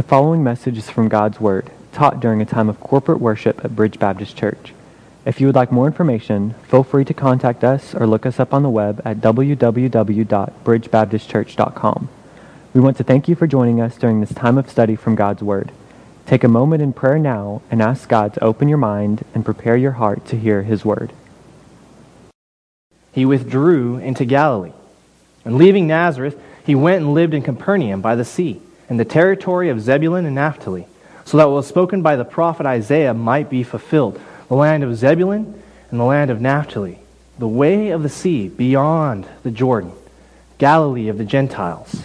The following message is from God's Word, taught during a time of corporate worship at Bridge Baptist Church. If you would like more information, feel free to contact us or look us up on the web at www.bridgebaptistchurch.com. We want to thank you for joining us during this time of study from God's Word. Take a moment in prayer now and ask God to open your mind and prepare your heart to hear His Word. He withdrew into Galilee. And leaving Nazareth, he went and lived in Capernaum by the sea in the territory of Zebulun and Naphtali, so that what was spoken by the prophet Isaiah might be fulfilled the land of Zebulun and the land of Naphtali, the way of the sea beyond the Jordan, Galilee of the Gentiles.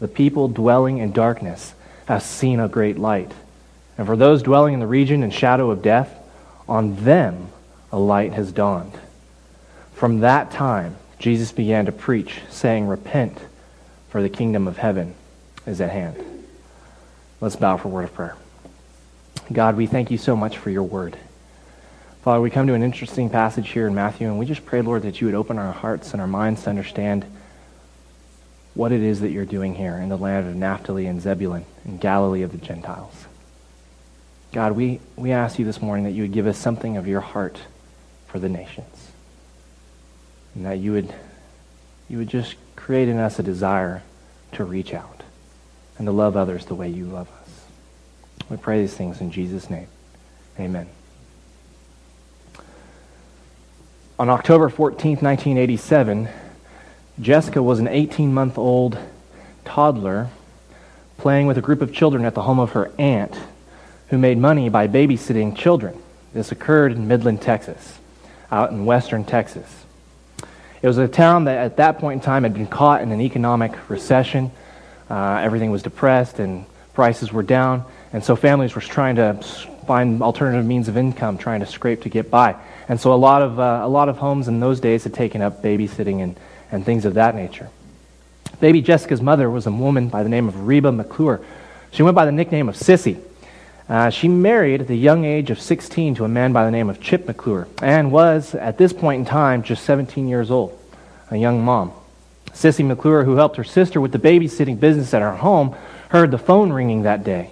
The people dwelling in darkness have seen a great light. And for those dwelling in the region and shadow of death, on them a light has dawned. From that time, Jesus began to preach, saying, Repent, for the kingdom of heaven is at hand. Let's bow for a word of prayer. God, we thank you so much for your word. Father, we come to an interesting passage here in Matthew, and we just pray, Lord, that you would open our hearts and our minds to understand what it is that you're doing here in the land of Naphtali and Zebulun, and Galilee of the Gentiles. God, we, we ask you this morning that you would give us something of your heart for the nations. And that you would, you would just create in us a desire to reach out and to love others the way you love us. We pray these things in Jesus' name. Amen. On October 14, 1987, Jessica was an 18 month old toddler playing with a group of children at the home of her aunt who made money by babysitting children. This occurred in Midland, Texas, out in western Texas. It was a town that at that point in time had been caught in an economic recession. Uh, everything was depressed and prices were down, and so families were trying to find alternative means of income, trying to scrape to get by. And so a lot of, uh, a lot of homes in those days had taken up babysitting and, and things of that nature. Baby Jessica's mother was a woman by the name of Reba McClure. She went by the nickname of Cissy. Uh, she married at the young age of 16 to a man by the name of Chip McClure and was, at this point in time, just 17 years old, a young mom. Cissy McClure, who helped her sister with the babysitting business at her home, heard the phone ringing that day.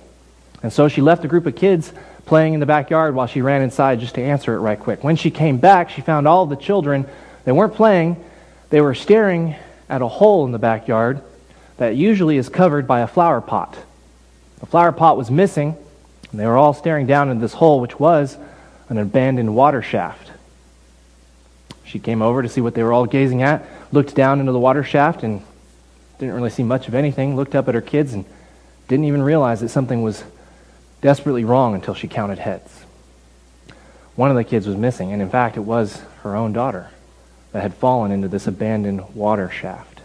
And so she left a group of kids playing in the backyard while she ran inside just to answer it right quick. When she came back, she found all the children, they weren't playing, they were staring at a hole in the backyard that usually is covered by a flower pot. The flower pot was missing, and they were all staring down into this hole, which was an abandoned water shaft. She came over to see what they were all gazing at, looked down into the water shaft, and didn't really see much of anything, looked up at her kids, and didn't even realize that something was desperately wrong until she counted heads. One of the kids was missing, and in fact, it was her own daughter that had fallen into this abandoned water shaft.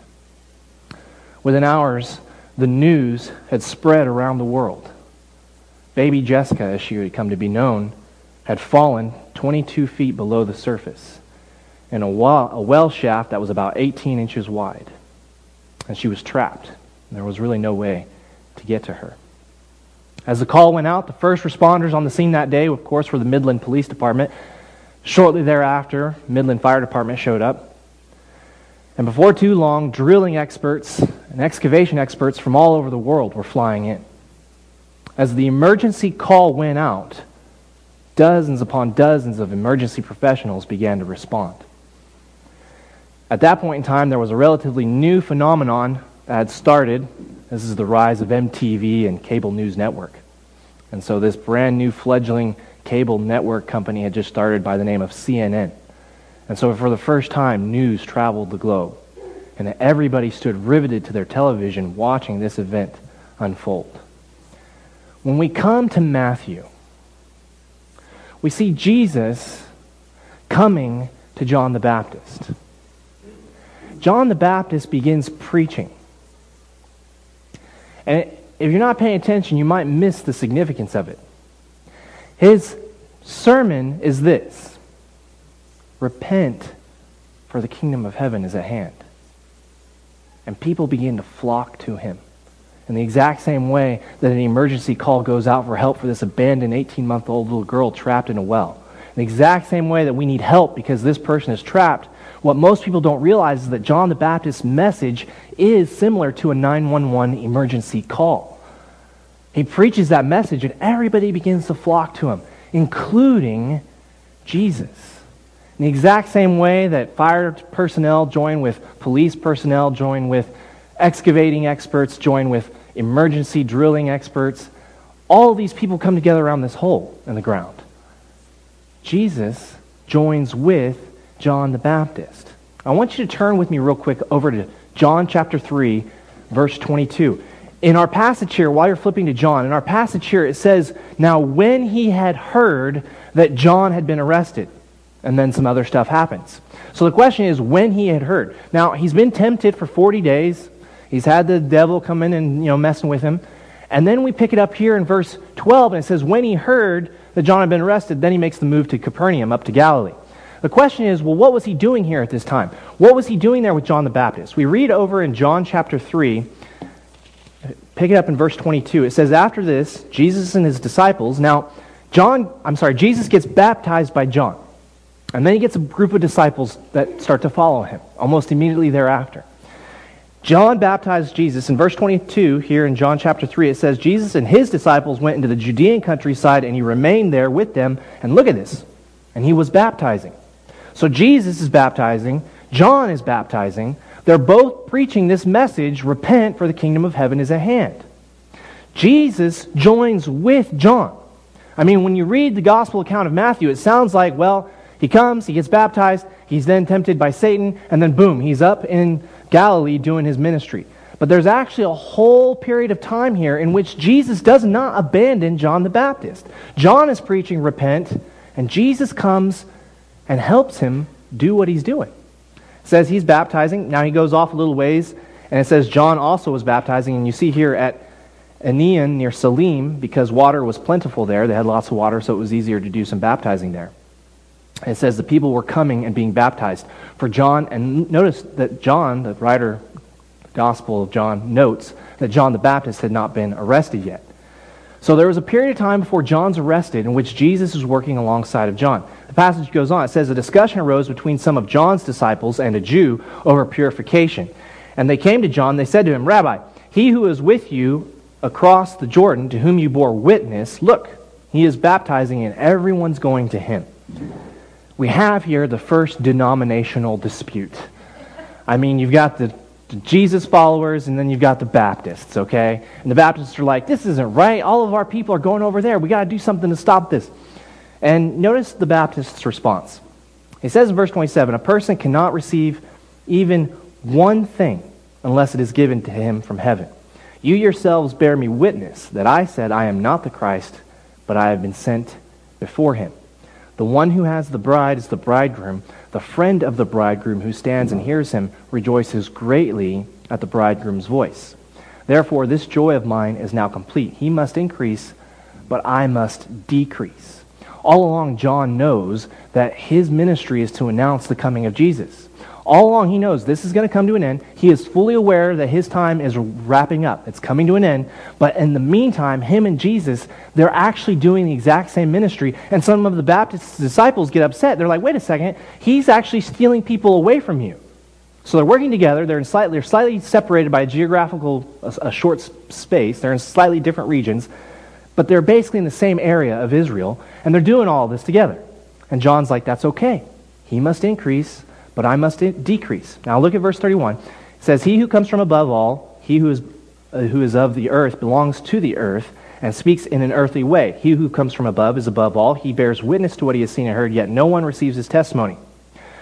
Within hours, the news had spread around the world. Baby Jessica, as she had come to be known, had fallen 22 feet below the surface in a well, a well shaft that was about 18 inches wide. And she was trapped. There was really no way to get to her. As the call went out, the first responders on the scene that day, of course, were the Midland Police Department. Shortly thereafter, Midland Fire Department showed up. And before too long, drilling experts and excavation experts from all over the world were flying in. As the emergency call went out, dozens upon dozens of emergency professionals began to respond. At that point in time, there was a relatively new phenomenon that had started. This is the rise of MTV and cable news network. And so this brand new fledgling cable network company had just started by the name of CNN. And so for the first time, news traveled the globe. And everybody stood riveted to their television watching this event unfold. When we come to Matthew, we see Jesus coming to John the Baptist. John the Baptist begins preaching. And if you're not paying attention, you might miss the significance of it. His sermon is this Repent, for the kingdom of heaven is at hand. And people begin to flock to him. In the exact same way that an emergency call goes out for help for this abandoned 18 month old little girl trapped in a well. In the exact same way that we need help because this person is trapped, what most people don't realize is that John the Baptist's message is similar to a 911 emergency call. He preaches that message, and everybody begins to flock to him, including Jesus. In the exact same way that fire personnel join with police personnel, join with excavating experts, join with emergency drilling experts, all these people come together around this hole in the ground. Jesus joins with John the Baptist. I want you to turn with me real quick over to John chapter 3, verse 22. In our passage here, while you're flipping to John, in our passage here, it says, Now when he had heard that John had been arrested, and then some other stuff happens. So the question is when he had heard. Now, he's been tempted for 40 days. He's had the devil come in and, you know, messing with him. And then we pick it up here in verse 12, and it says, When he heard that John had been arrested, then he makes the move to Capernaum, up to Galilee. The question is, well, what was he doing here at this time? What was he doing there with John the Baptist? We read over in John chapter 3, pick it up in verse 22. It says, After this, Jesus and his disciples, now, John, I'm sorry, Jesus gets baptized by John. And then he gets a group of disciples that start to follow him almost immediately thereafter. John baptized Jesus. In verse 22, here in John chapter 3, it says, Jesus and his disciples went into the Judean countryside, and he remained there with them. And look at this. And he was baptizing. So Jesus is baptizing. John is baptizing. They're both preaching this message repent, for the kingdom of heaven is at hand. Jesus joins with John. I mean, when you read the gospel account of Matthew, it sounds like, well, he comes, he gets baptized, he's then tempted by Satan, and then boom, he's up in Galilee doing his ministry. But there's actually a whole period of time here in which Jesus does not abandon John the Baptist. John is preaching repent, and Jesus comes and helps him do what he's doing. It says he's baptizing. Now he goes off a little ways, and it says John also was baptizing. And you see here at Aenon near Salim, because water was plentiful there, they had lots of water, so it was easier to do some baptizing there. It says the people were coming and being baptized. For John, and notice that John, the writer, Gospel of John, notes that John the Baptist had not been arrested yet. So there was a period of time before John's arrested in which Jesus was working alongside of John. Passage goes on. It says a discussion arose between some of John's disciples and a Jew over purification. And they came to John. They said to him, Rabbi, he who is with you across the Jordan, to whom you bore witness, look, he is baptizing and everyone's going to him we have here the first denominational dispute. I mean, you've got the, the, Jesus followers and then you've got the Baptists, okay? And the Baptists are like, this isn't right. All of our people are going over there. We got to do something to stop this. And notice the Baptist's response. He says in verse 27 A person cannot receive even one thing unless it is given to him from heaven. You yourselves bear me witness that I said, I am not the Christ, but I have been sent before him. The one who has the bride is the bridegroom. The friend of the bridegroom who stands and hears him rejoices greatly at the bridegroom's voice. Therefore, this joy of mine is now complete. He must increase, but I must decrease. All along, John knows that his ministry is to announce the coming of Jesus. All along, he knows this is going to come to an end. He is fully aware that his time is wrapping up, it's coming to an end. But in the meantime, him and Jesus, they're actually doing the exact same ministry. And some of the Baptist disciples get upset. They're like, wait a second, he's actually stealing people away from you. So they're working together. They're, slightly, they're slightly separated by a geographical, a, a short space. They're in slightly different regions. But they're basically in the same area of Israel. And they're doing all this together. And John's like, that's okay. He must increase, but I must decrease. Now look at verse 31. It says, He who comes from above all, he who is, uh, who is of the earth, belongs to the earth and speaks in an earthly way. He who comes from above is above all. He bears witness to what he has seen and heard, yet no one receives his testimony.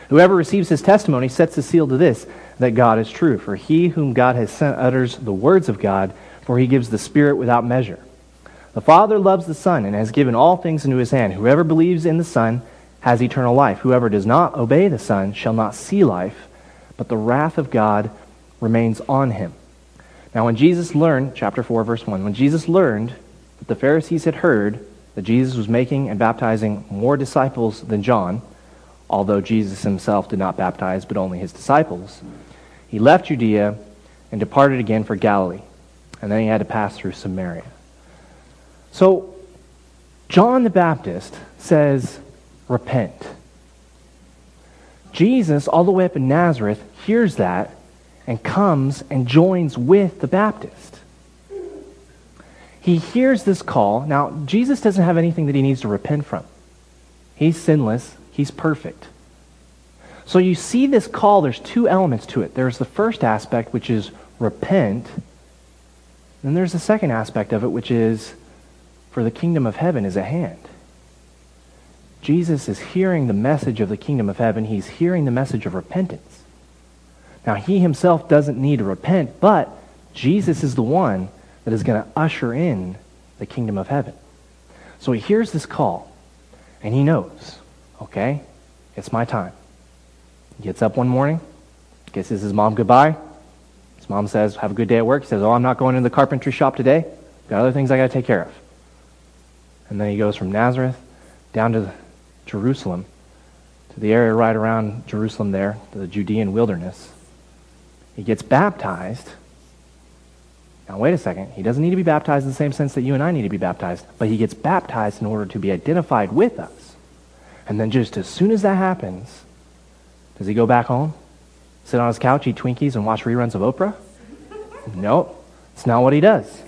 Whoever receives his testimony sets the seal to this, that God is true. For he whom God has sent utters the words of God, for he gives the Spirit without measure. The Father loves the Son and has given all things into his hand. Whoever believes in the Son has eternal life. Whoever does not obey the Son shall not see life, but the wrath of God remains on him. Now, when Jesus learned, chapter 4, verse 1, when Jesus learned that the Pharisees had heard that Jesus was making and baptizing more disciples than John, although Jesus himself did not baptize, but only his disciples, he left Judea and departed again for Galilee. And then he had to pass through Samaria. So, John the Baptist says, repent. Jesus, all the way up in Nazareth, hears that and comes and joins with the Baptist. he hears this call. Now, Jesus doesn't have anything that he needs to repent from. He's sinless, he's perfect. So you see this call, there's two elements to it. There's the first aspect, which is repent. Then there's the second aspect of it, which is for the kingdom of heaven is at hand. Jesus is hearing the message of the kingdom of heaven. He's hearing the message of repentance. Now, he himself doesn't need to repent, but Jesus is the one that is going to usher in the kingdom of heaven. So he hears this call, and he knows, okay, it's my time. He gets up one morning, kisses his mom goodbye. His mom says, Have a good day at work. He says, Oh, I'm not going to the carpentry shop today. Got other things I got to take care of. And then he goes from Nazareth down to Jerusalem, to the area right around Jerusalem there, the Judean wilderness. He gets baptized. Now, wait a second. He doesn't need to be baptized in the same sense that you and I need to be baptized, but he gets baptized in order to be identified with us. And then, just as soon as that happens, does he go back home, sit on his couch, eat Twinkies, and watch reruns of Oprah? Nope. It's not what he does.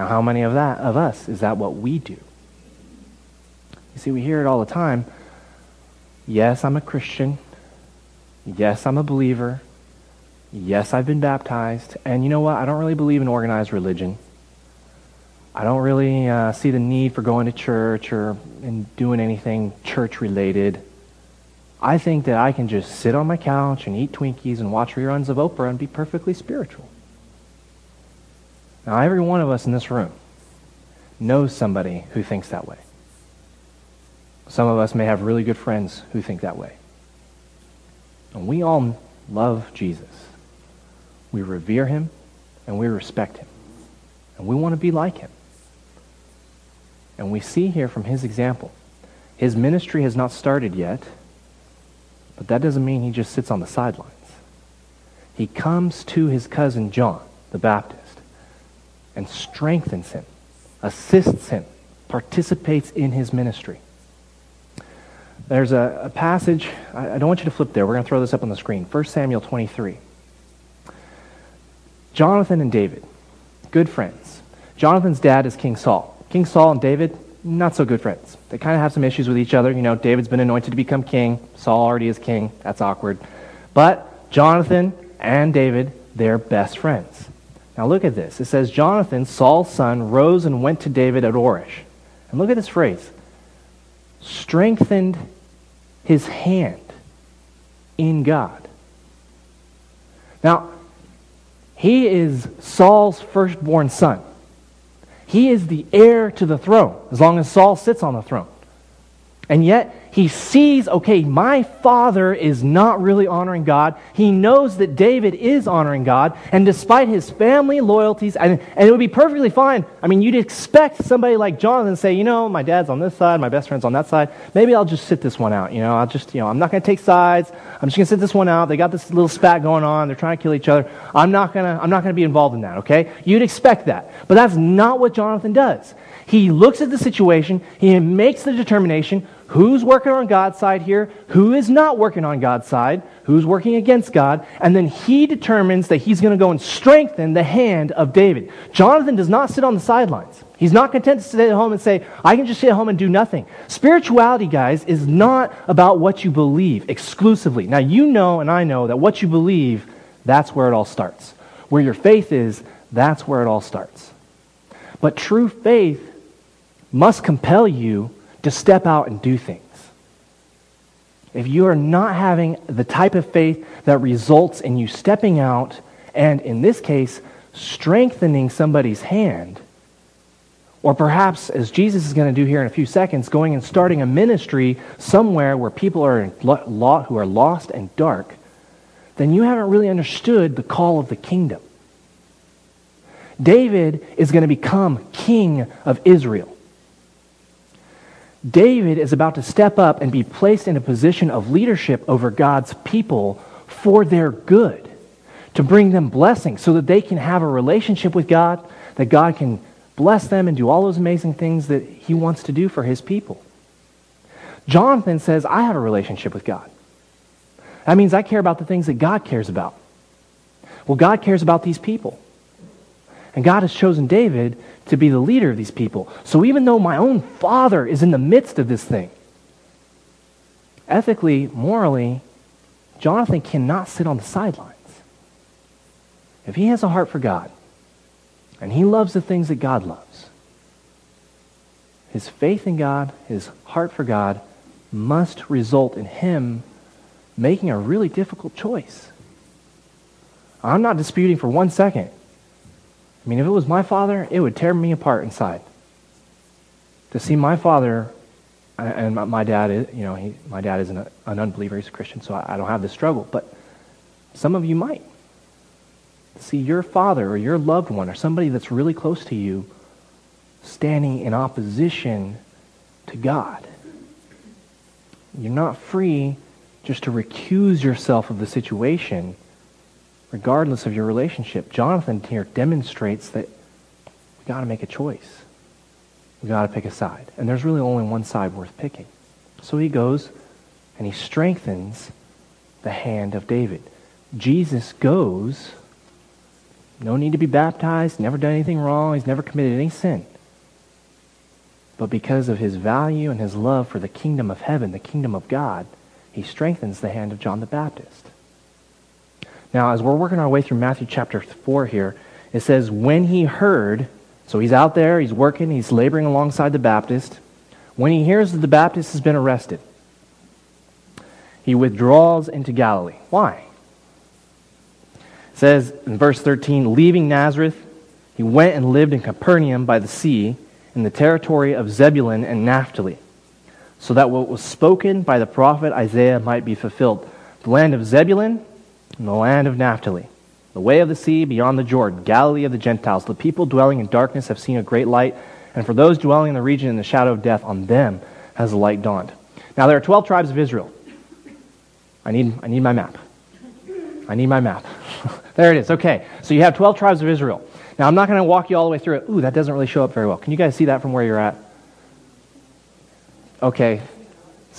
Now, how many of that of us is that what we do? You see, we hear it all the time. Yes, I'm a Christian. Yes, I'm a believer. Yes, I've been baptized. And you know what? I don't really believe in organized religion. I don't really uh, see the need for going to church or in doing anything church related. I think that I can just sit on my couch and eat Twinkies and watch reruns of Oprah and be perfectly spiritual. Now, every one of us in this room knows somebody who thinks that way. Some of us may have really good friends who think that way. And we all love Jesus. We revere him and we respect him. And we want to be like him. And we see here from his example, his ministry has not started yet, but that doesn't mean he just sits on the sidelines. He comes to his cousin John, the Baptist, and strengthens him, assists him, participates in his ministry. There's a, a passage, I, I don't want you to flip there. We're going to throw this up on the screen. 1 Samuel 23. Jonathan and David, good friends. Jonathan's dad is King Saul. King Saul and David, not so good friends. They kind of have some issues with each other. You know, David's been anointed to become king. Saul already is king. That's awkward. But Jonathan and David, they're best friends. Now look at this. It says, Jonathan, Saul's son, rose and went to David at Horesh. And look at this phrase strengthened his hand in God. Now, he is Saul's firstborn son. He is the heir to the throne as long as Saul sits on the throne. And yet, he sees, okay, my father is not really honoring God. He knows that David is honoring God. And despite his family loyalties, and, and it would be perfectly fine. I mean, you'd expect somebody like Jonathan to say, you know, my dad's on this side, my best friend's on that side. Maybe I'll just sit this one out. You know, I'll just, you know, I'm not going to take sides. I'm just going to sit this one out. They got this little spat going on. They're trying to kill each other. I'm not going to, I'm not going to be involved in that, okay? You'd expect that. But that's not what Jonathan does. He looks at the situation, he makes the determination who's working on God's side here, who is not working on God's side, who's working against God, and then he determines that he's going to go and strengthen the hand of David. Jonathan does not sit on the sidelines. He's not content to sit at home and say, I can just sit at home and do nothing. Spirituality, guys, is not about what you believe exclusively. Now, you know and I know that what you believe, that's where it all starts. Where your faith is, that's where it all starts. But true faith must compel you to step out and do things. If you are not having the type of faith that results in you stepping out and, in this case, strengthening somebody's hand, or perhaps, as Jesus is going to do here in a few seconds, going and starting a ministry somewhere where people are who are lost and dark, then you haven't really understood the call of the kingdom. David is going to become king of Israel. David is about to step up and be placed in a position of leadership over God's people for their good, to bring them blessing so that they can have a relationship with God, that God can bless them and do all those amazing things that he wants to do for his people. Jonathan says, I have a relationship with God. That means I care about the things that God cares about. Well, God cares about these people. And God has chosen David to be the leader of these people. So even though my own father is in the midst of this thing, ethically, morally, Jonathan cannot sit on the sidelines. If he has a heart for God, and he loves the things that God loves, his faith in God, his heart for God, must result in him making a really difficult choice. I'm not disputing for one second. I mean, if it was my father, it would tear me apart inside. To see my father, and my dad, is, you know, he, my dad is an, an unbeliever, he's a Christian, so I, I don't have this struggle, but some of you might. See your father or your loved one or somebody that's really close to you standing in opposition to God. You're not free just to recuse yourself of the situation, regardless of your relationship. Jonathan here demonstrates that we got to make a choice. We got to pick a side. And there's really only one side worth picking. So he goes and he strengthens the hand of David. Jesus goes, no need to be baptized, never done anything wrong, he's never committed any sin but because of his value and his love for the kingdom of heaven, the kingdom of God, he strengthens the hand of John the Baptist. Now, as we're working our way through Matthew chapter 4 here, it says, When he heard, so he's out there, he's working, he's laboring alongside the Baptist. When he hears that the Baptist has been arrested, he withdraws into Galilee. Why? It says in verse 13, Leaving Nazareth, he went and lived in Capernaum by the sea in the territory of Zebulun and Naphtali, so that what was spoken by the prophet Isaiah might be fulfilled. The land of Zebulun the land of Naphtali, the way of the sea beyond the Jordan, Galilee of the Gentiles. The people dwelling in darkness have seen a great light, and for those dwelling in the region in the shadow of death, on them has the light dawned. Now there are 12 tribes of Israel. I need, I need my map. I need my map. there it is. Okay. So you have 12 tribes of Israel. Now, I'm not going to walk you all the way through it. Ooh, that doesn't really show up very well. Can you guys see that from where you're at? Okay.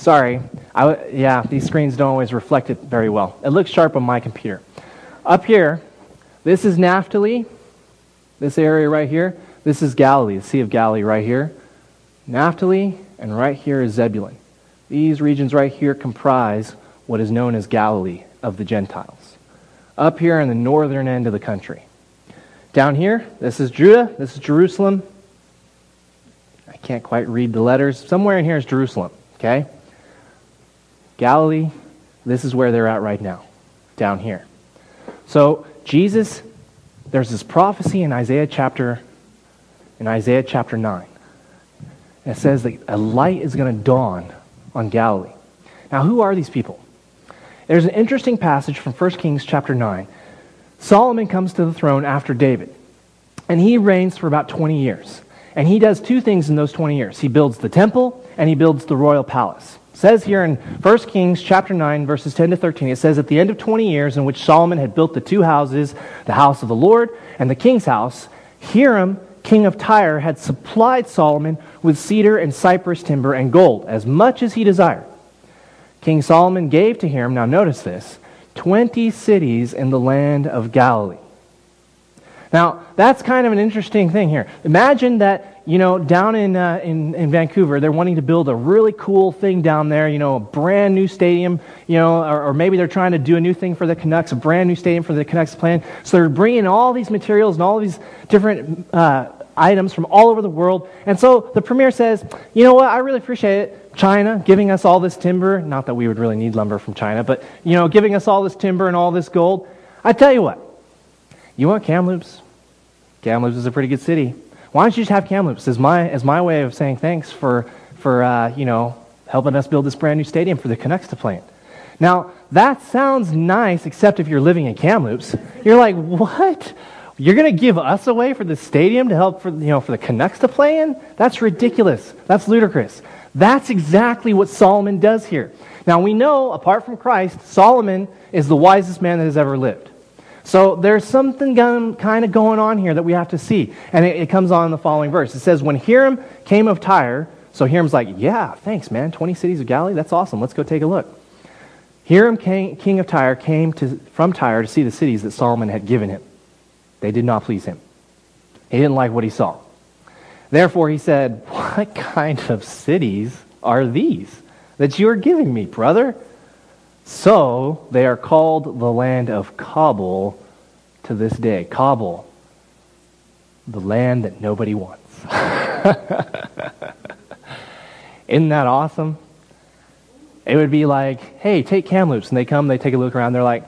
Sorry. I, yeah, these screens don't always reflect it very well. It looks sharp on my computer. Up here, this is Naphtali, this area right here. This is Galilee, the Sea of Galilee right here. Naphtali, and right here is Zebulun. These regions right here comprise what is known as Galilee of the Gentiles. Up here in the northern end of the country. Down here, this is Judah, this is Jerusalem. I can't quite read the letters. Somewhere in here is Jerusalem, okay? Galilee, this is where they're at right now, down here. So, Jesus, there's this prophecy in Isaiah chapter in Isaiah chapter 9. It says that a light is going to dawn on Galilee. Now, who are these people? There's an interesting passage from 1 Kings chapter 9 Solomon comes to the throne after David, and he reigns for about 20 years. And he does two things in those 20 years. He builds the temple and he builds the royal palace. Says here in 1 Kings chapter 9 verses 10 to 13 it says at the end of 20 years in which Solomon had built the two houses, the house of the Lord and the king's house, Hiram king of Tyre had supplied Solomon with cedar and cypress timber and gold as much as he desired. King Solomon gave to Hiram, now notice this, 20 cities in the land of Galilee. Now, that's kind of an interesting thing here. Imagine that, you know, down in, uh, in, in Vancouver, they're wanting to build a really cool thing down there, you know, a brand new stadium, you know, or, or maybe they're trying to do a new thing for the Canucks, a brand new stadium for the Canucks plan. So they're bringing all these materials and all these different uh, items from all over the world. And so the premier says, you know what, I really appreciate it. China giving us all this timber. Not that we would really need lumber from China, but, you know, giving us all this timber and all this gold. I tell you what, you want Kamloops? Kamloops is a pretty good city. Why don't you just have Kamloops as my, as my way of saying thanks for, for uh, you know, helping us build this brand new stadium for the Canucks to play in? Now, that sounds nice, except if you're living in Kamloops. You're like, what? You're going to give us away for the stadium to help for, you know, for the Canucks to play in? That's ridiculous. That's ludicrous. That's exactly what Solomon does here. Now, we know, apart from Christ, Solomon is the wisest man that has ever lived. So there's something kind of going on here that we have to see. And it, it comes on in the following verse. It says, When Hiram came of Tyre, so Hiram's like, Yeah, thanks, man. 20 cities of Galilee? That's awesome. Let's go take a look. Hiram, king of Tyre, came to, from Tyre to see the cities that Solomon had given him. They did not please him. He didn't like what he saw. Therefore, he said, What kind of cities are these that you are giving me, brother? So they are called the land of Cabul to this day. Cabul, the land that nobody wants. Isn't that awesome? It would be like, hey, take Kamloops. And they come, they take a look around, they're like,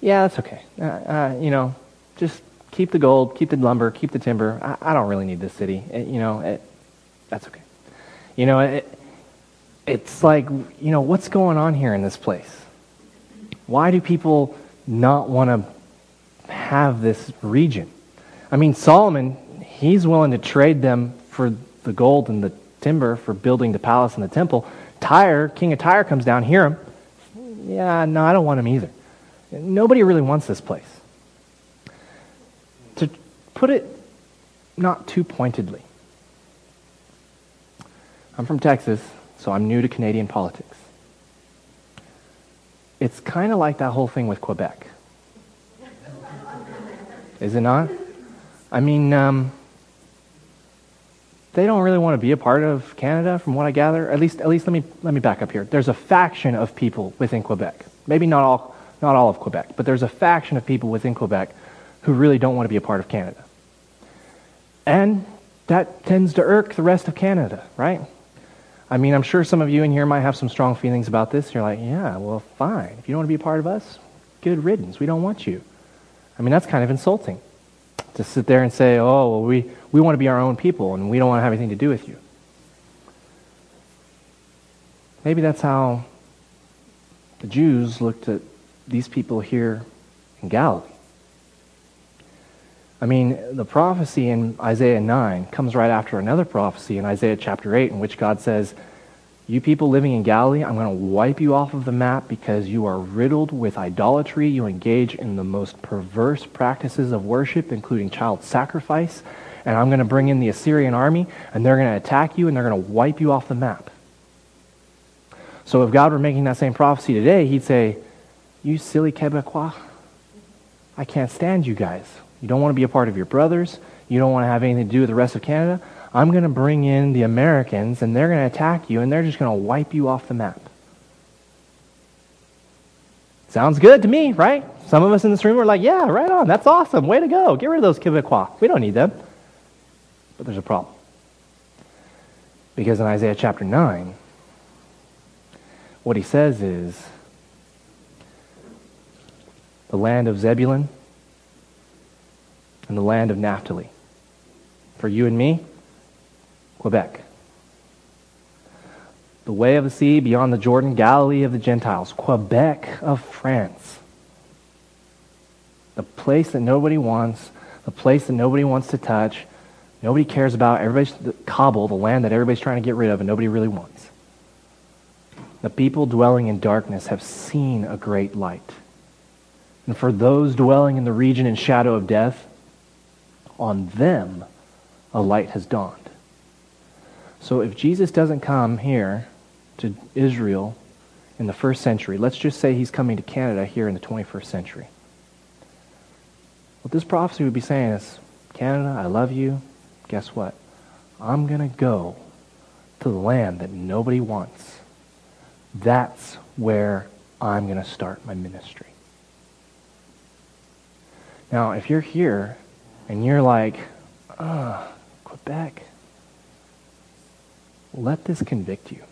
yeah, that's okay. Uh, uh, you know, just keep the gold, keep the lumber, keep the timber. I, I don't really need this city. It, you know, it, that's okay. You know, it, it's like, you know, what's going on here in this place? Why do people not want to have this region? I mean, Solomon, he's willing to trade them for the gold and the timber for building the palace and the temple. Tyre, king of Tyre, comes down, Hiram. Yeah, no, I don't want him either. Nobody really wants this place. To put it not too pointedly, I'm from Texas, so I'm new to Canadian politics. It's kind of like that whole thing with Quebec. Is it not? I mean, um, they don't really want to be a part of Canada, from what I gather. At least, at least let me let me back up here. There's a faction of people within Quebec. Maybe not all, not all of Quebec, but there's a faction of people within Quebec who really don't want to be a part of Canada. And that tends to irk the rest of Canada, right? I mean, I'm sure some of you in here might have some strong feelings about this. You're like, yeah, well, fine. If you don't want to be a part of us, good riddance. We don't want you. I mean, that's kind of insulting to sit there and say, oh, well, we, we want to be our own people and we don't want to have anything to do with you. Maybe that's how the Jews looked at these people here in Galilee. I mean, the prophecy in Isaiah 9 comes right after another prophecy in Isaiah chapter 8, in which God says, You people living in Galilee, I'm going to wipe you off of the map because you are riddled with idolatry. You engage in the most perverse practices of worship, including child sacrifice. And I'm going to bring in the Assyrian army, and they're going to attack you, and they're going to wipe you off the map. So if God were making that same prophecy today, he'd say, You silly Quebecois, I can't stand you guys. You don't want to be a part of your brothers. You don't want to have anything to do with the rest of Canada. I'm going to bring in the Americans, and they're going to attack you, and they're just going to wipe you off the map. Sounds good to me, right? Some of us in this room are like, yeah, right on. That's awesome. Way to go. Get rid of those Quebecois. We don't need them. But there's a problem. Because in Isaiah chapter 9, what he says is the land of Zebulun and the land of Naphtali. For you and me, Quebec. The way of the sea beyond the Jordan, Galilee of the Gentiles, Quebec of France. The place that nobody wants, the place that nobody wants to touch, nobody cares about, everybody's Cabul, the land that everybody's trying to get rid of and nobody really wants. The people dwelling in darkness have seen a great light. And for those dwelling in the region and shadow of death, on them a light has dawned. So if Jesus doesn't come here to Israel in the first century, let's just say he's coming to Canada here in the 21st century. What this prophecy would be saying is, Canada, I love you. Guess what? I'm going to go to the land that nobody wants. That's where I'm going to start my ministry. Now, if you're here and you're like, ah, Quebec, let this convict you.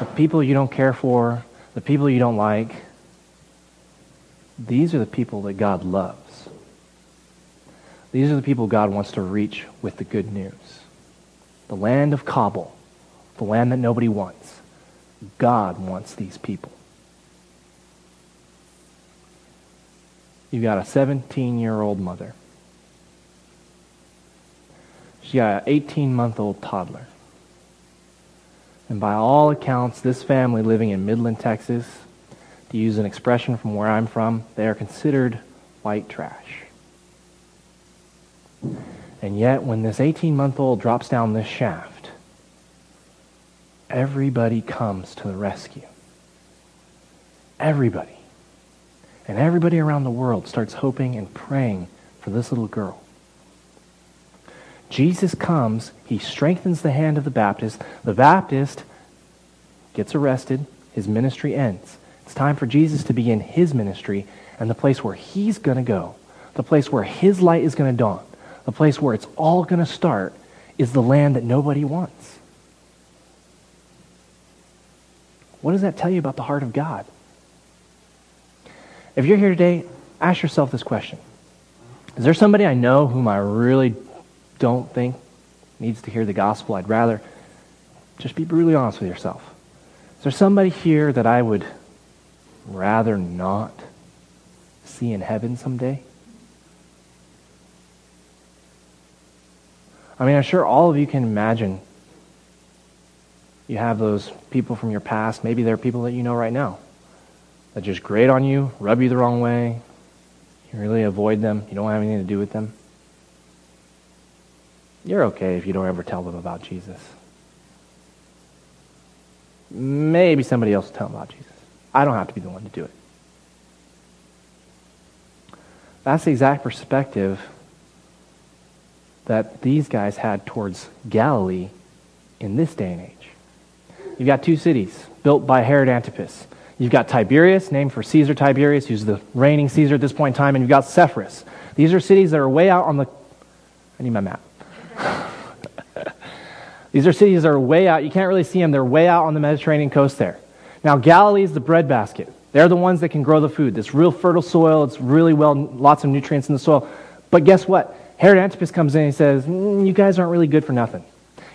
The people you don't care for, the people you don't like, these are the people that God loves. These are the people God wants to reach with the good news. The land of Cabul, the land that nobody wants. God wants these people. You've got a 17 year old mother. She's got an 18 month old toddler. And by all accounts, this family living in Midland, Texas, to use an expression from where I'm from, they are considered white trash. And yet, when this 18 month old drops down this shaft, everybody comes to the rescue. Everybody. And everybody around the world starts hoping and praying for this little girl. Jesus comes, he strengthens the hand of the Baptist. The Baptist gets arrested, his ministry ends. It's time for Jesus to begin his ministry and the place where he's going to go, the place where his light is going to dawn, the place where it's all going to start is the land that nobody wants. What does that tell you about the heart of God? If you're here today, ask yourself this question Is there somebody I know whom I really don't think needs to hear the gospel? I'd rather just be brutally honest with yourself. Is there somebody here that I would rather not see in heaven someday? I mean, I'm sure all of you can imagine you have those people from your past. Maybe they're people that you know right now that just grate on you, rub you the wrong way. You really avoid them. You don't have anything to do with them. You're okay if you don't ever tell them about Jesus. Maybe somebody else will tell them about Jesus. I don't have to be the one to do it. That's the exact perspective that these guys had towards Galilee in this day and age. You've got two cities built by Herod Antipas. You've got Tiberias, named for Caesar Tiberius, who's the reigning Caesar at this point in time, and you've got Sepphoris. These are cities that are way out on the. I need my map. These are cities that are way out. You can't really see them. They're way out on the Mediterranean coast there. Now, Galilee is the breadbasket. They're the ones that can grow the food. This real fertile soil. It's really well, lots of nutrients in the soil. But guess what? Herod Antipas comes in and he says, mm, You guys aren't really good for nothing.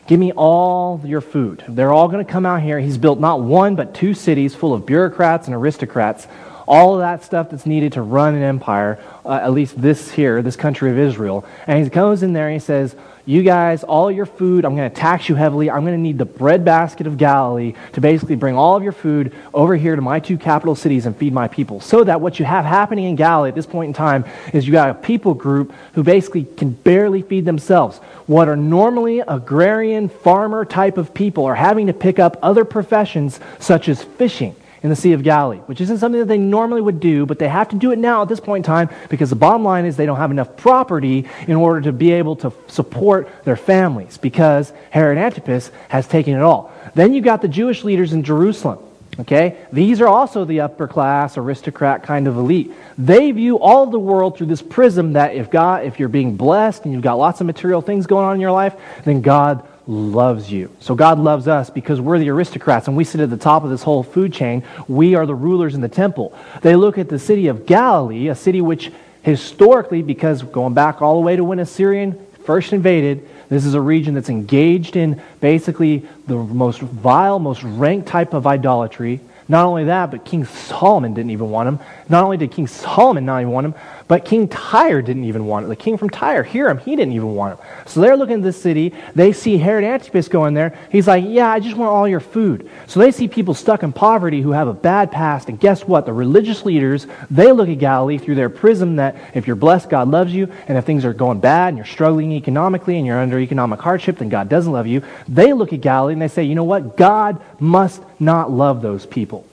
Give me all your food. They're all going to come out here. He's built not one, but two cities full of bureaucrats and aristocrats. All of that stuff that's needed to run an empire, uh, at least this here, this country of Israel. And he goes in there and he says, you guys, all your food, I'm going to tax you heavily. I'm going to need the breadbasket of Galilee to basically bring all of your food over here to my two capital cities and feed my people. So that what you have happening in Galilee at this point in time is you got a people group who basically can barely feed themselves. What are normally agrarian farmer type of people are having to pick up other professions such as fishing in the Sea of Galilee, which isn't something that they normally would do, but they have to do it now at this point in time because the bottom line is they don't have enough property in order to be able to support their families because Herod Antipas has taken it all. Then you got the Jewish leaders in Jerusalem. Okay? These are also the upper class, aristocrat kind of elite. They view all the world through this prism that if God, if you're being blessed and you've got lots of material things going on in your life, then God loves you. So God loves us because we're the aristocrats and we sit at the top of this whole food chain. We are the rulers in the temple. They look at the city of Galilee, a city which historically, because going back all the way to when Assyrian first invaded, this is a region that's engaged in basically the most vile, most rank type of idolatry. Not only that, but King Solomon didn't even want him. Not only did King Solomon not even want him, but King Tyre didn't even want it. The king from Tyre, Hiram, he didn't even want him. So they're looking at this city. They see Herod Antipas going there. He's like, Yeah, I just want all your food. So they see people stuck in poverty who have a bad past. And guess what? The religious leaders, they look at Galilee through their prism that if you're blessed, God loves you. And if things are going bad and you're struggling economically and you're under economic hardship, then God doesn't love you. They look at Galilee and they say, You know what? God must not love those people.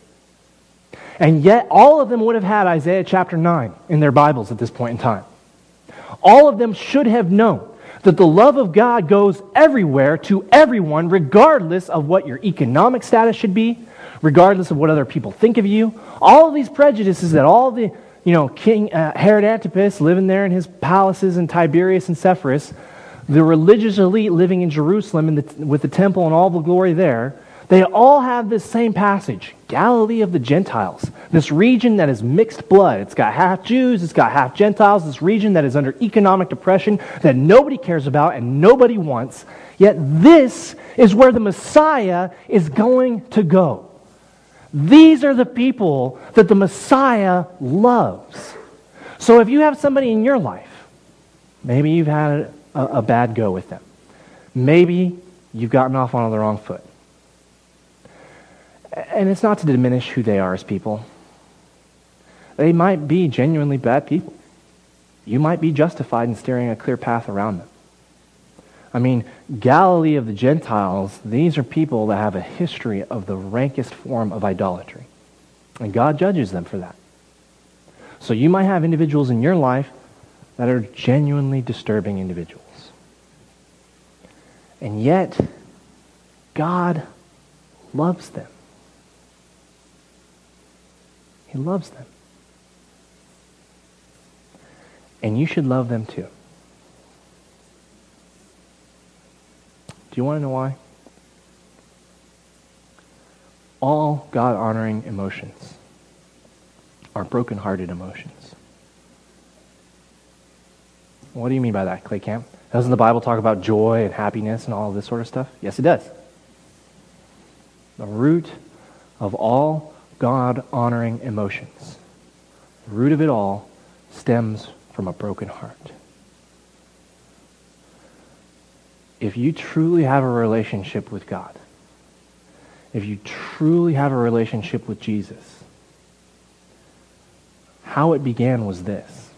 And yet, all of them would have had Isaiah chapter 9 in their Bibles at this point in time. All of them should have known that the love of God goes everywhere to everyone, regardless of what your economic status should be, regardless of what other people think of you. All of these prejudices that all the, you know, King uh, Herod Antipas living there in his palaces in Tiberias and Sepphoris, the religious elite living in Jerusalem the, with the temple and all the glory there, they all have this same passage Galilee of the Gentiles, this region that is mixed blood. It's got half Jews, it's got half Gentiles, this region that is under economic depression that nobody cares about and nobody wants. Yet this is where the Messiah is going to go. These are the people that the Messiah loves. So if you have somebody in your life, maybe you've had a, a bad go with them, maybe you've gotten off on the wrong foot and it's not to diminish who they are as people. They might be genuinely bad people. You might be justified in steering a clear path around them. I mean, Galilee of the Gentiles, these are people that have a history of the rankest form of idolatry. And God judges them for that. So you might have individuals in your life that are genuinely disturbing individuals. And yet, God loves them. He loves them. And you should love them too. Do you want to know why? All God honoring emotions are broken-hearted emotions. What do you mean by that, Clay Camp? Doesn't the Bible talk about joy and happiness and all this sort of stuff? Yes, it does. The root of all God honoring emotions, the root of it all stems from a broken heart. If you truly have a relationship with God, if you truly have a relationship with Jesus, how it began was this.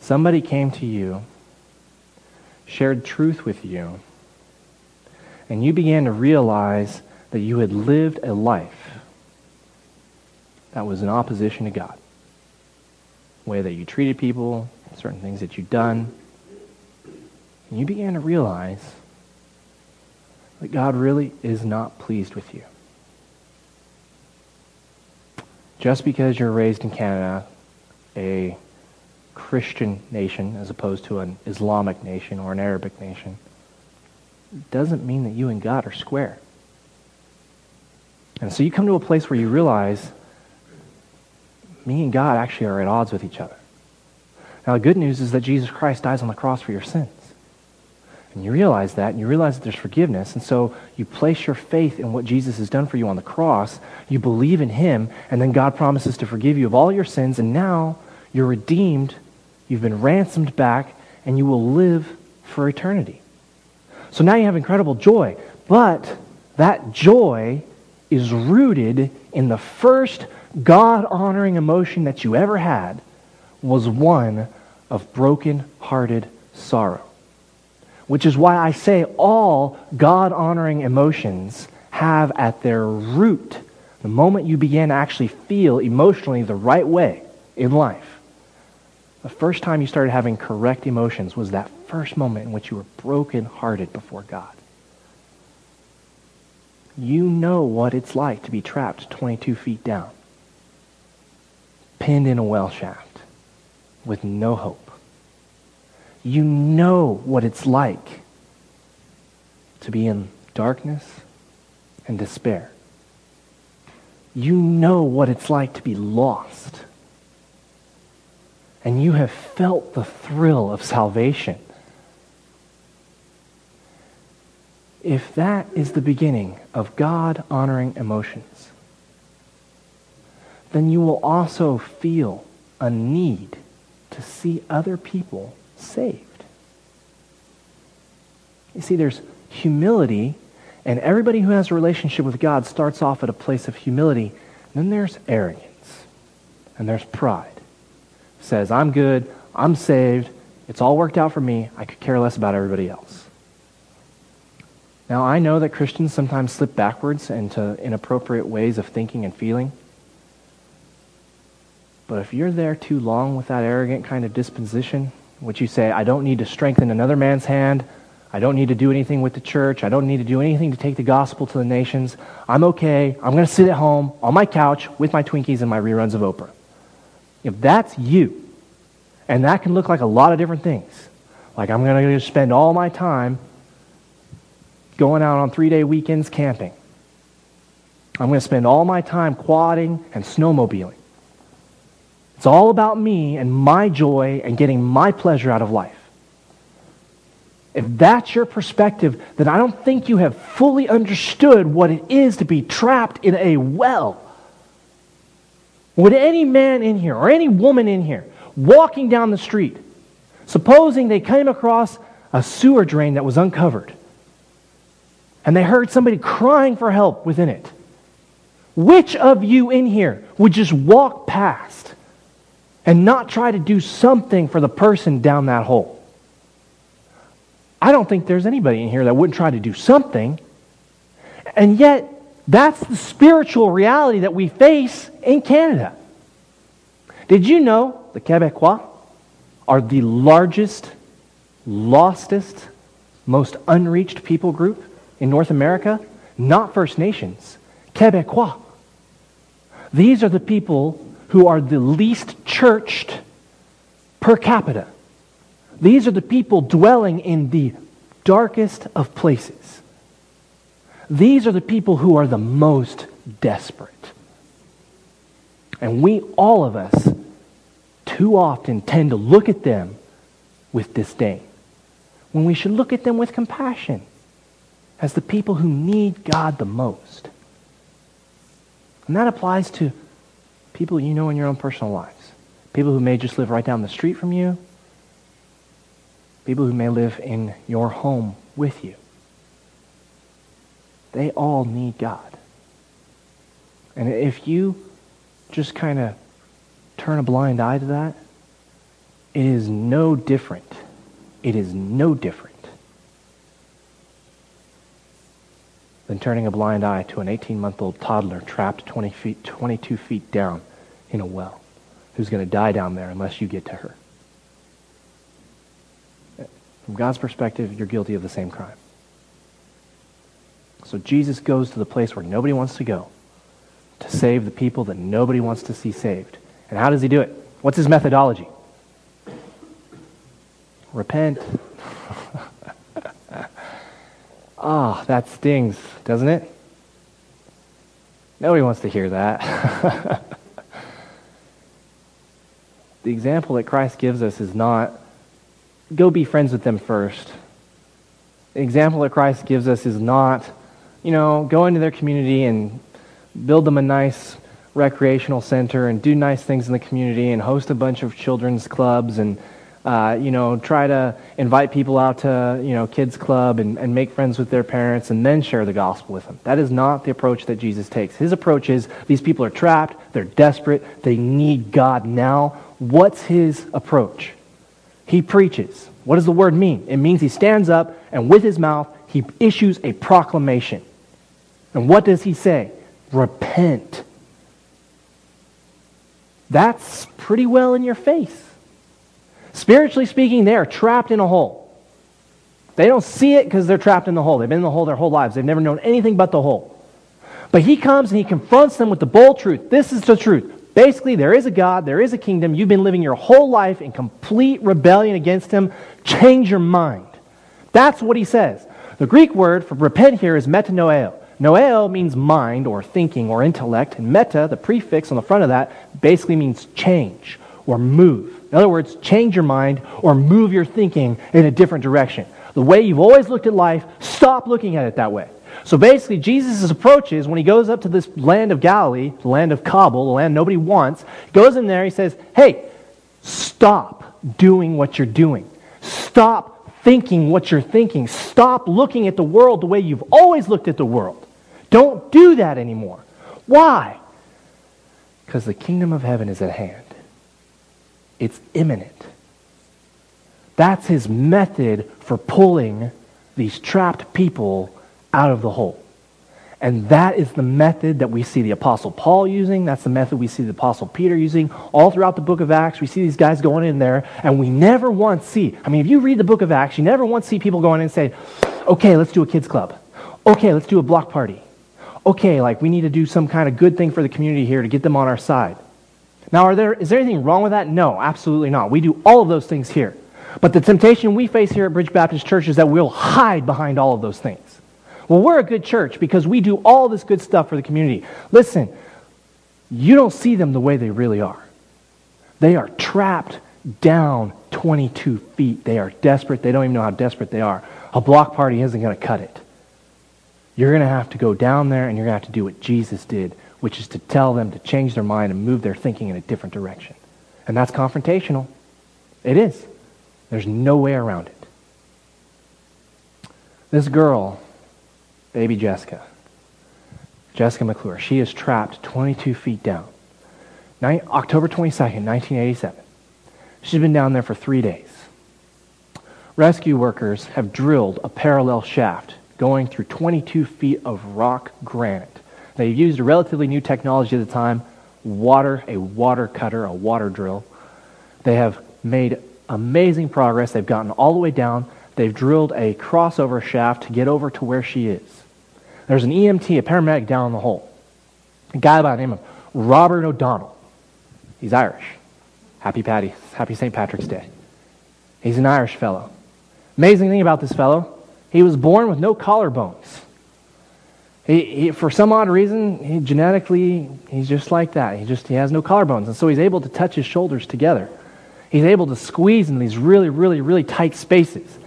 Somebody came to you, shared truth with you, and you began to realize that you had lived a life that was in opposition to God. The way that you treated people, certain things that you'd done. And you began to realize that God really is not pleased with you. Just because you're raised in Canada, a Christian nation as opposed to an Islamic nation or an Arabic nation, doesn't mean that you and God are square. And so you come to a place where you realize me and God actually are at odds with each other. Now, the good news is that Jesus Christ dies on the cross for your sins. And you realize that, and you realize that there's forgiveness, and so you place your faith in what Jesus has done for you on the cross. You believe in him, and then God promises to forgive you of all your sins, and now you're redeemed, you've been ransomed back, and you will live for eternity. So now you have incredible joy, but that joy is rooted in the first God honoring emotion that you ever had was one of broken hearted sorrow. Which is why I say all God honoring emotions have at their root the moment you begin to actually feel emotionally the right way in life. The first time you started having correct emotions was that first moment in which you were broken hearted before God. You know what it's like to be trapped 22 feet down pinned in a well shaft with no hope. You know what it's like to be in darkness and despair. You know what it's like to be lost. And you have felt the thrill of salvation. If that is the beginning of God honoring emotions, then you will also feel a need to see other people saved. You see, there's humility, and everybody who has a relationship with God starts off at a place of humility. Then there's arrogance, and there's pride. says, I'm good, I'm saved, it's all worked out for me, I could care less about everybody else. Now, I know that Christians sometimes slip backwards into inappropriate ways of thinking and feeling. But if you're there too long with that arrogant kind of disposition, which you say, I don't need to strengthen another man's hand, I don't need to do anything with the church, I don't need to do anything to take the gospel to the nations, I'm okay, I'm going to sit at home on my couch with my Twinkies and my reruns of Oprah. If that's you, and that can look like a lot of different things, like I'm going to spend all my time going out on three day weekends camping. I'm going to spend all my time quadding and snowmobiling. It's all about me and my joy and getting my pleasure out of life. If that's your perspective, then I don't think you have fully understood what it is to be trapped in a well. Would any man in here or any woman in here walking down the street, supposing they came across a sewer drain that was uncovered and they heard somebody crying for help within it, which of you in here would just walk past and not try to do something for the person down that hole. I don't think there's anybody in here that wouldn't try to do something. And yet, that's the spiritual reality that we face in Canada. Did you know the Quebecois are the largest, lostest, most unreached people group in North America? Not First Nations, Quebecois. These are the people who are the least churched per capita. These are the people dwelling in the darkest of places. These are the people who are the most desperate. And we, all of us, too often tend to look at them with disdain when we should look at them with compassion as the people who need God the most. And that applies to people you know in your own personal lives. People who may just live right down the street from you. People who may live in your home with you. They all need God. And if you just kind of turn a blind eye to that, it is no different. It is no different than turning a blind eye to an 18-month-old toddler trapped 20 feet, 22 feet down in a well who's going to die down there unless you get to her. From God's perspective, you're guilty of the same crime. So Jesus goes to the place where nobody wants to go to save the people that nobody wants to see saved. And how does he do it? What's his methodology? Repent. Ah, oh, that stings, doesn't it? Nobody wants to hear that. the example that Christ gives us is not go be friends with them first. The example that Christ gives us is not, you know, go into their community and build them a nice recreational center and do nice things in the community and host a bunch of children's clubs and uh, you know, try to invite people out to, you know, kids club and, and make friends with their parents and then share the gospel with them. That is not the approach that Jesus takes. His approach is these people are trapped, they're desperate, they need God now. What's his approach? He preaches. What does the word mean? It means he stands up and with his mouth he issues a proclamation. And what does he say? Repent. That's pretty well in your face. Spiritually speaking, they are trapped in a hole. They don't see it because they're trapped in the hole. They've been in the hole their whole lives. They've never known anything but the hole. But he comes and he confronts them with the bold truth. This is the truth. Basically, there is a God, there is a kingdom. You've been living your whole life in complete rebellion against him. Change your mind. That's what he says. The Greek word for repent here is metanoeo. Noeo means mind or thinking or intellect, and meta, the prefix on the front of that, basically means change or move. In other words, change your mind or move your thinking in a different direction. The way you've always looked at life, stop looking at it that way. So basically, Jesus' approach is when he goes up to this land of Galilee, the land of Cabul, the land nobody wants, goes in there, he says, Hey, stop doing what you're doing. Stop thinking what you're thinking. Stop looking at the world the way you've always looked at the world. Don't do that anymore. Why? Because the kingdom of heaven is at hand. It's imminent. That's his method for pulling these trapped people out of the hole. And that is the method that we see the Apostle Paul using. That's the method we see the Apostle Peter using. All throughout the book of Acts, we see these guys going in there, and we never once see, I mean, if you read the book of Acts, you never once see people going in and say, okay, let's do a kids club. Okay, let's do a block party. Okay, like we need to do some kind of good thing for the community here to get them on our side. Now, are there, is there anything wrong with that? No, absolutely not. We do all of those things here. But the temptation we face here at Bridge Baptist Church is that we'll hide behind all of those things. Well, we're a good church because we do all this good stuff for the community. Listen, you don't see them the way they really are. They are trapped down 22 feet. They are desperate. They don't even know how desperate they are. A block party isn't going to cut it. You're going to have to go down there and you're going to have to do what Jesus did which is to tell them to change their mind and move their thinking in a different direction. And that's confrontational. It is. There's no way around it. This girl, baby Jessica, Jessica McClure, she is trapped 22 feet down. October 22nd, 1987. She's been down there for three days. Rescue workers have drilled a parallel shaft going through 22 feet of rock granite They've used a relatively new technology at the time, water, a water cutter, a water drill. They have made amazing progress. They've gotten all the way down. They've drilled a crossover shaft to get over to where she is. There's an EMT, a paramedic down in the hole. A guy by the name of Robert O'Donnell. He's Irish. Happy Patty. Happy St. Patrick's Day. He's an Irish fellow. Amazing thing about this fellow, he was born with no collarbones. He, he, for some odd reason, he genetically, he's just like that. He just he has no collarbones, and so he's able to touch his shoulders together. He's able to squeeze in these really, really, really tight spaces.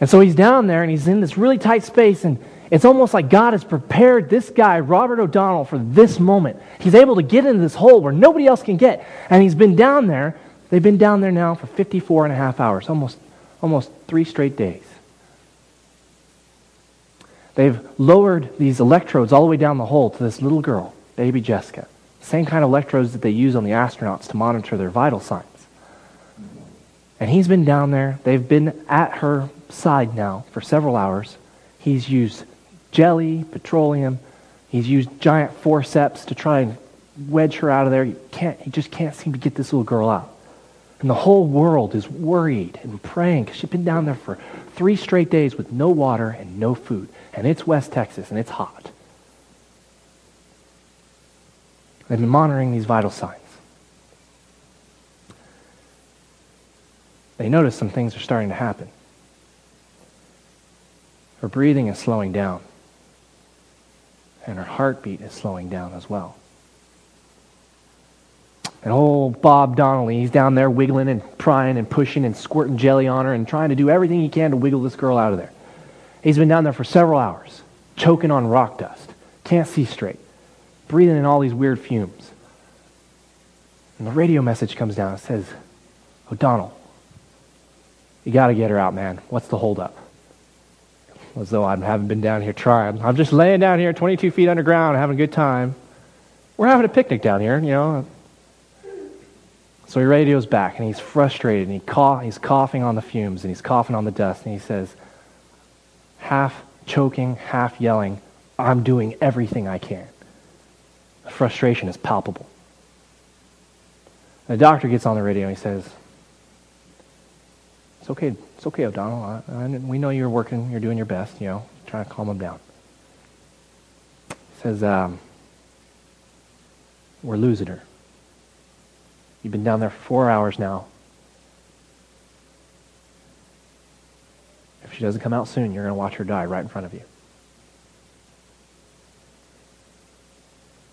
And so he's down there, and he's in this really tight space, and it's almost like God has prepared this guy, Robert O'Donnell, for this moment. He's able to get into this hole where nobody else can get, and he's been down there. They've been down there now for 54 and a half hours, almost, almost three straight days. They've lowered these electrodes all the way down the hole to this little girl, baby Jessica. Same kind of electrodes that they use on the astronauts to monitor their vital signs. And he's been down there. They've been at her side now for several hours. He's used jelly, petroleum. He's used giant forceps to try and wedge her out of there. He, can't, he just can't seem to get this little girl out. And the whole world is worried and praying because she's been down there for three straight days with no water and no food and it's West Texas, and it's hot. They've been monitoring these vital signs. They notice some things are starting to happen. Her breathing is slowing down, and her heartbeat is slowing down as well. And old Bob Donnelly, he's down there wiggling and prying and pushing and squirting jelly on her and trying to do everything he can to wiggle this girl out of there. He's been down there for several hours, choking on rock dust. Can't see straight. Breathing in all these weird fumes. And the radio message comes down. It says, O'Donnell, you got to get her out, man. What's the holdup? As though I haven't been down here trying. I'm just laying down here 22 feet underground having a good time. We're having a picnic down here, you know. So he radios back and he's frustrated and he cough, he's coughing on the fumes and he's coughing on the dust and he says, half choking, half yelling, I'm doing everything I can. The frustration is palpable. The doctor gets on the radio and he says, It's okay, it's okay, O'Donnell. I, I, we know you're working, you're doing your best, you know, trying to calm him down. He says, um, We're losing her. You've been down there for four hours now. If she doesn't come out soon, you're going to watch her die right in front of you.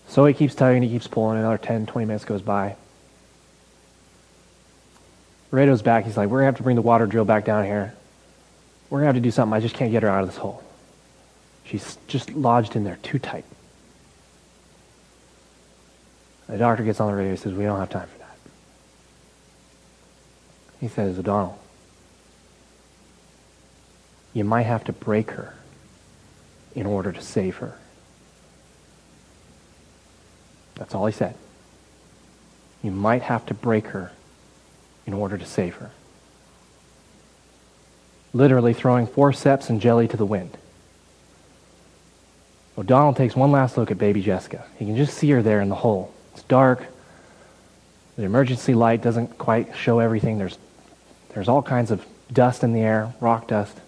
So he keeps tugging, he keeps pulling. Another 10, 20 minutes goes by. Radio's back. He's like, We're going to have to bring the water drill back down here. We're going to have to do something. I just can't get her out of this hole. She's just lodged in there too tight. The doctor gets on the radio and says, We don't have time for that. He says, O'Donnell, you might have to break her in order to save her. That's all he said. You might have to break her in order to save her. Literally throwing forceps and jelly to the wind. O'Donnell takes one last look at baby Jessica. He can just see her there in the hole. It's dark. The emergency light doesn't quite show everything. There's, there's all kinds of dust in the air, rock dust.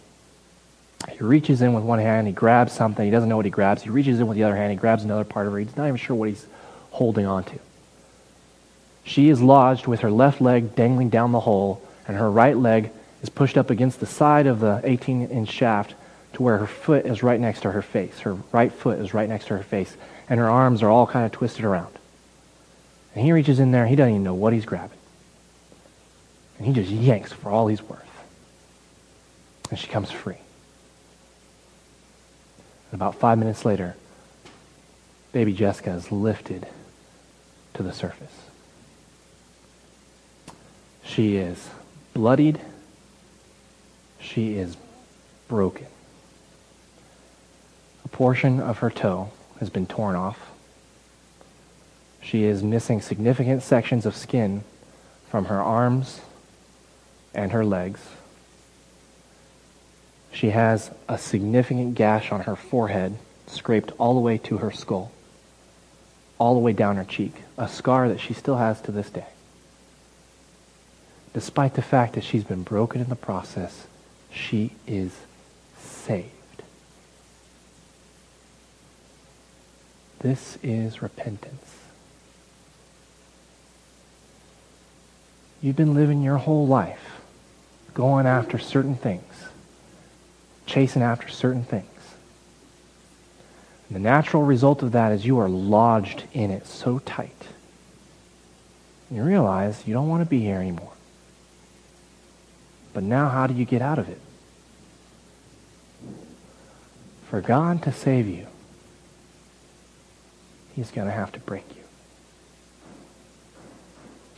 He reaches in with one hand, he grabs something, he doesn't know what he grabs. He reaches in with the other hand, he grabs another part of her. He's not even sure what he's holding on to. She is lodged with her left leg dangling down the hole, and her right leg is pushed up against the side of the 18 inch shaft to where her foot is right next to her face. Her right foot is right next to her face, and her arms are all kind of twisted around. And he reaches in there, he doesn't even know what he's grabbing. And he just yanks for all he's worth. And she comes free. And about five minutes later, baby Jessica is lifted to the surface. She is bloodied. She is broken. A portion of her toe has been torn off. She is missing significant sections of skin from her arms and her legs. She has a significant gash on her forehead, scraped all the way to her skull, all the way down her cheek, a scar that she still has to this day. Despite the fact that she's been broken in the process, she is saved. This is repentance. You've been living your whole life going after certain things, chasing after certain things. And the natural result of that is you are lodged in it so tight. You realize you don't want to be here anymore. But now, how do you get out of it? For God to save you, He's going to have to break you.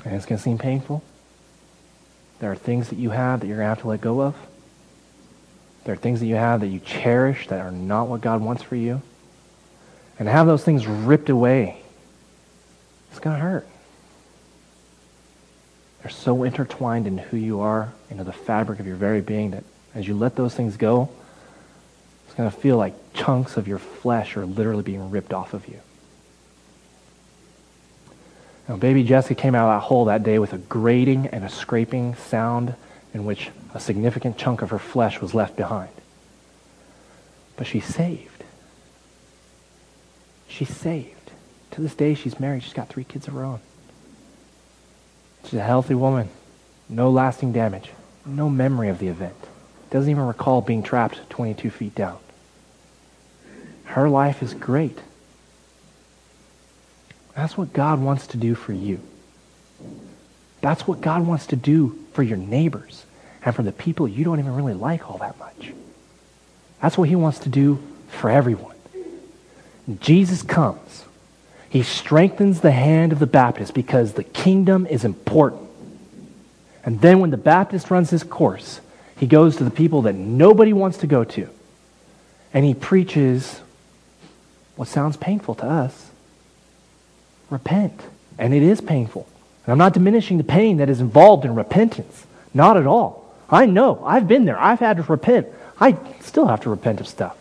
And it's going to seem painful. There are things that you have that you're going to have to let go of. There are things that you have that you cherish that are not what God wants for you. And have those things ripped away, it's going to hurt. They're so intertwined in who you are, into the fabric of your very being, that as you let those things go, it's going to feel like chunks of your flesh are literally being ripped off of you. Now, baby Jessica came out of that hole that day with a grating and a scraping sound in which a significant chunk of her flesh was left behind. But she's saved. She's saved. To this day, she's married. She's got three kids of her own. She's a healthy woman. No lasting damage. No memory of the event. Doesn't even recall being trapped 22 feet down. Her life is great. That's what God wants to do for you. That's what God wants to do for your neighbors and for the people you don't even really like all that much. That's what he wants to do for everyone. Jesus comes. He strengthens the hand of the Baptist because the kingdom is important. And then when the Baptist runs his course, he goes to the people that nobody wants to go to. And he preaches what sounds painful to us repent. And it is painful. And I'm not diminishing the pain that is involved in repentance. Not at all. I know. I've been there. I've had to repent. I still have to repent of stuff.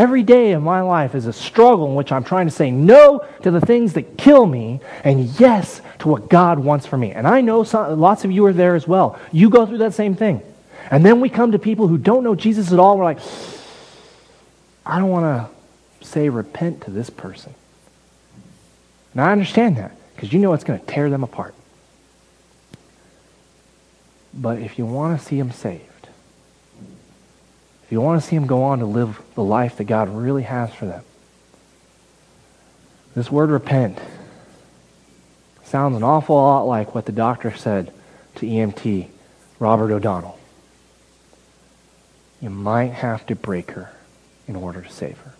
Every day of my life is a struggle in which I'm trying to say no to the things that kill me and yes to what God wants for me. And I know some, lots of you are there as well. You go through that same thing. And then we come to people who don't know Jesus at all. We're like, I don't want to say repent to this person. And I understand that because you know it's going to tear them apart. But if you want to see them saved, if you want to see them go on to live the life that God really has for them, this word repent sounds an awful lot like what the doctor said to EMT Robert O'Donnell. You might have to break her in order to save her.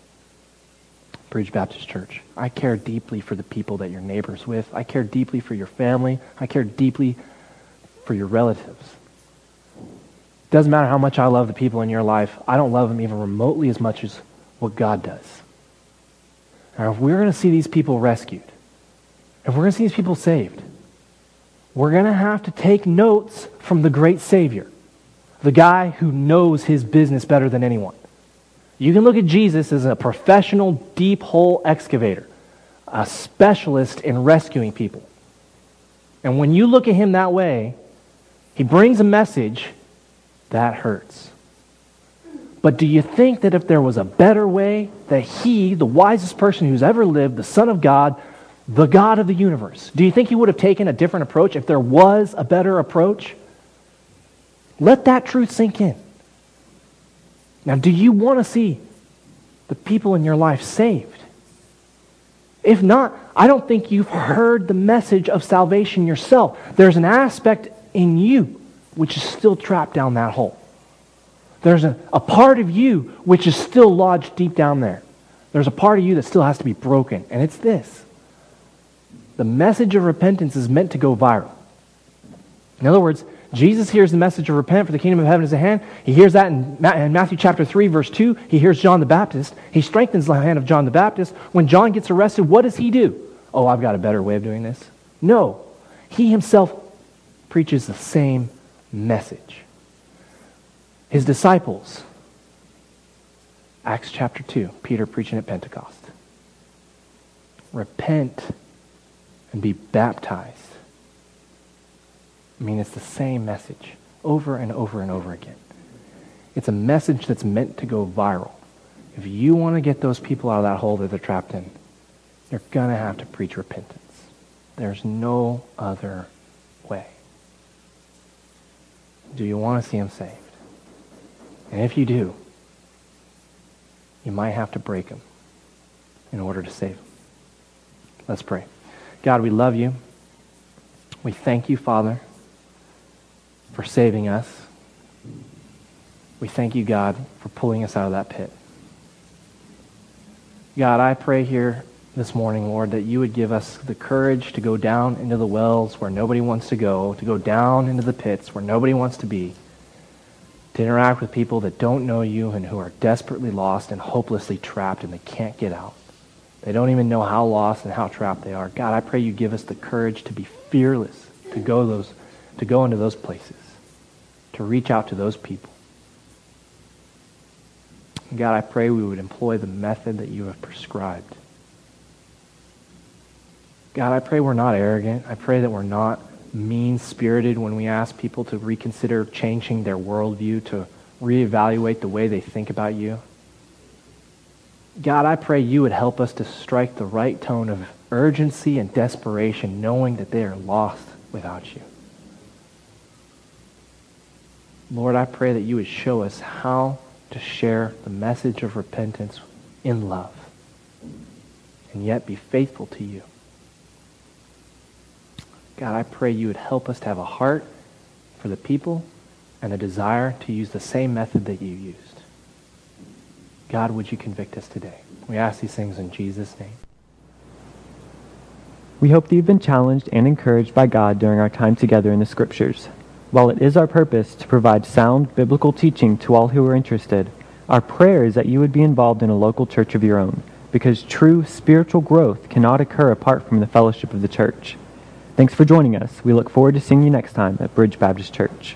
Bridge Baptist Church. I care deeply for the people that you're neighbors with. I care deeply for your family. I care deeply for your relatives. Doesn't matter how much I love the people in your life, I don't love them even remotely as much as what God does. Now, if we're going to see these people rescued, if we're going to see these people saved, we're going to have to take notes from the great Savior, the guy who knows his business better than anyone. You can look at Jesus as a professional deep hole excavator, a specialist in rescuing people. And when you look at him that way, he brings a message that hurts. But do you think that if there was a better way, that he, the wisest person who's ever lived, the Son of God, the God of the universe, do you think he would have taken a different approach if there was a better approach? Let that truth sink in. Now, do you want to see the people in your life saved? If not, I don't think you've heard the message of salvation yourself. There's an aspect in you which is still trapped down that hole. There's a, a part of you which is still lodged deep down there. There's a part of you that still has to be broken, and it's this. The message of repentance is meant to go viral. In other words, Jesus hears the message of repent for the kingdom of heaven is at hand. He hears that in Matthew chapter 3, verse 2. He hears John the Baptist. He strengthens the hand of John the Baptist. When John gets arrested, what does he do? Oh, I've got a better way of doing this. No. He himself preaches the same message. His disciples, Acts chapter 2, Peter preaching at Pentecost. Repent and be baptized I mean, it's the same message over and over and over again. It's a message that's meant to go viral. If you want to get those people out of that hole that they're trapped in, you're going to have to preach repentance. There's no other. Do you want to see them saved? And if you do, you might have to break them in order to save them. Let's pray. God, we love you. We thank you, Father, for saving us. We thank you, God, for pulling us out of that pit. God, I pray here this morning, Lord, that you would give us the courage to go down into the wells where nobody wants to go, to go down into the pits where nobody wants to be, to interact with people that don't know you and who are desperately lost and hopelessly trapped and they can't get out. They don't even know how lost and how trapped they are. God, I pray you give us the courage to be fearless, to go those to go into those places, to reach out to those people. God, I pray we would employ the method that you have prescribed. God, I pray we're not arrogant. I pray that we're not mean spirited when we ask people to reconsider changing their worldview, to reevaluate the way they think about you. God, I pray you would help us to strike the right tone of urgency and desperation, knowing that they are lost without you. Lord, I pray that you would show us how to share the message of repentance in love and yet be faithful to you. God, I pray you would help us to have a heart for the people and a desire to use the same method that you used. God, would you convict us today? We ask these things in Jesus' name. We hope that you've been challenged and encouraged by God during our time together in the Scriptures. While it is our purpose to provide sound biblical teaching to all who are interested, our prayer is that you would be involved in a local church of your own, because true spiritual growth cannot occur apart from the fellowship of the church. Thanks for joining us. We look forward to seeing you next time at Bridge Baptist Church.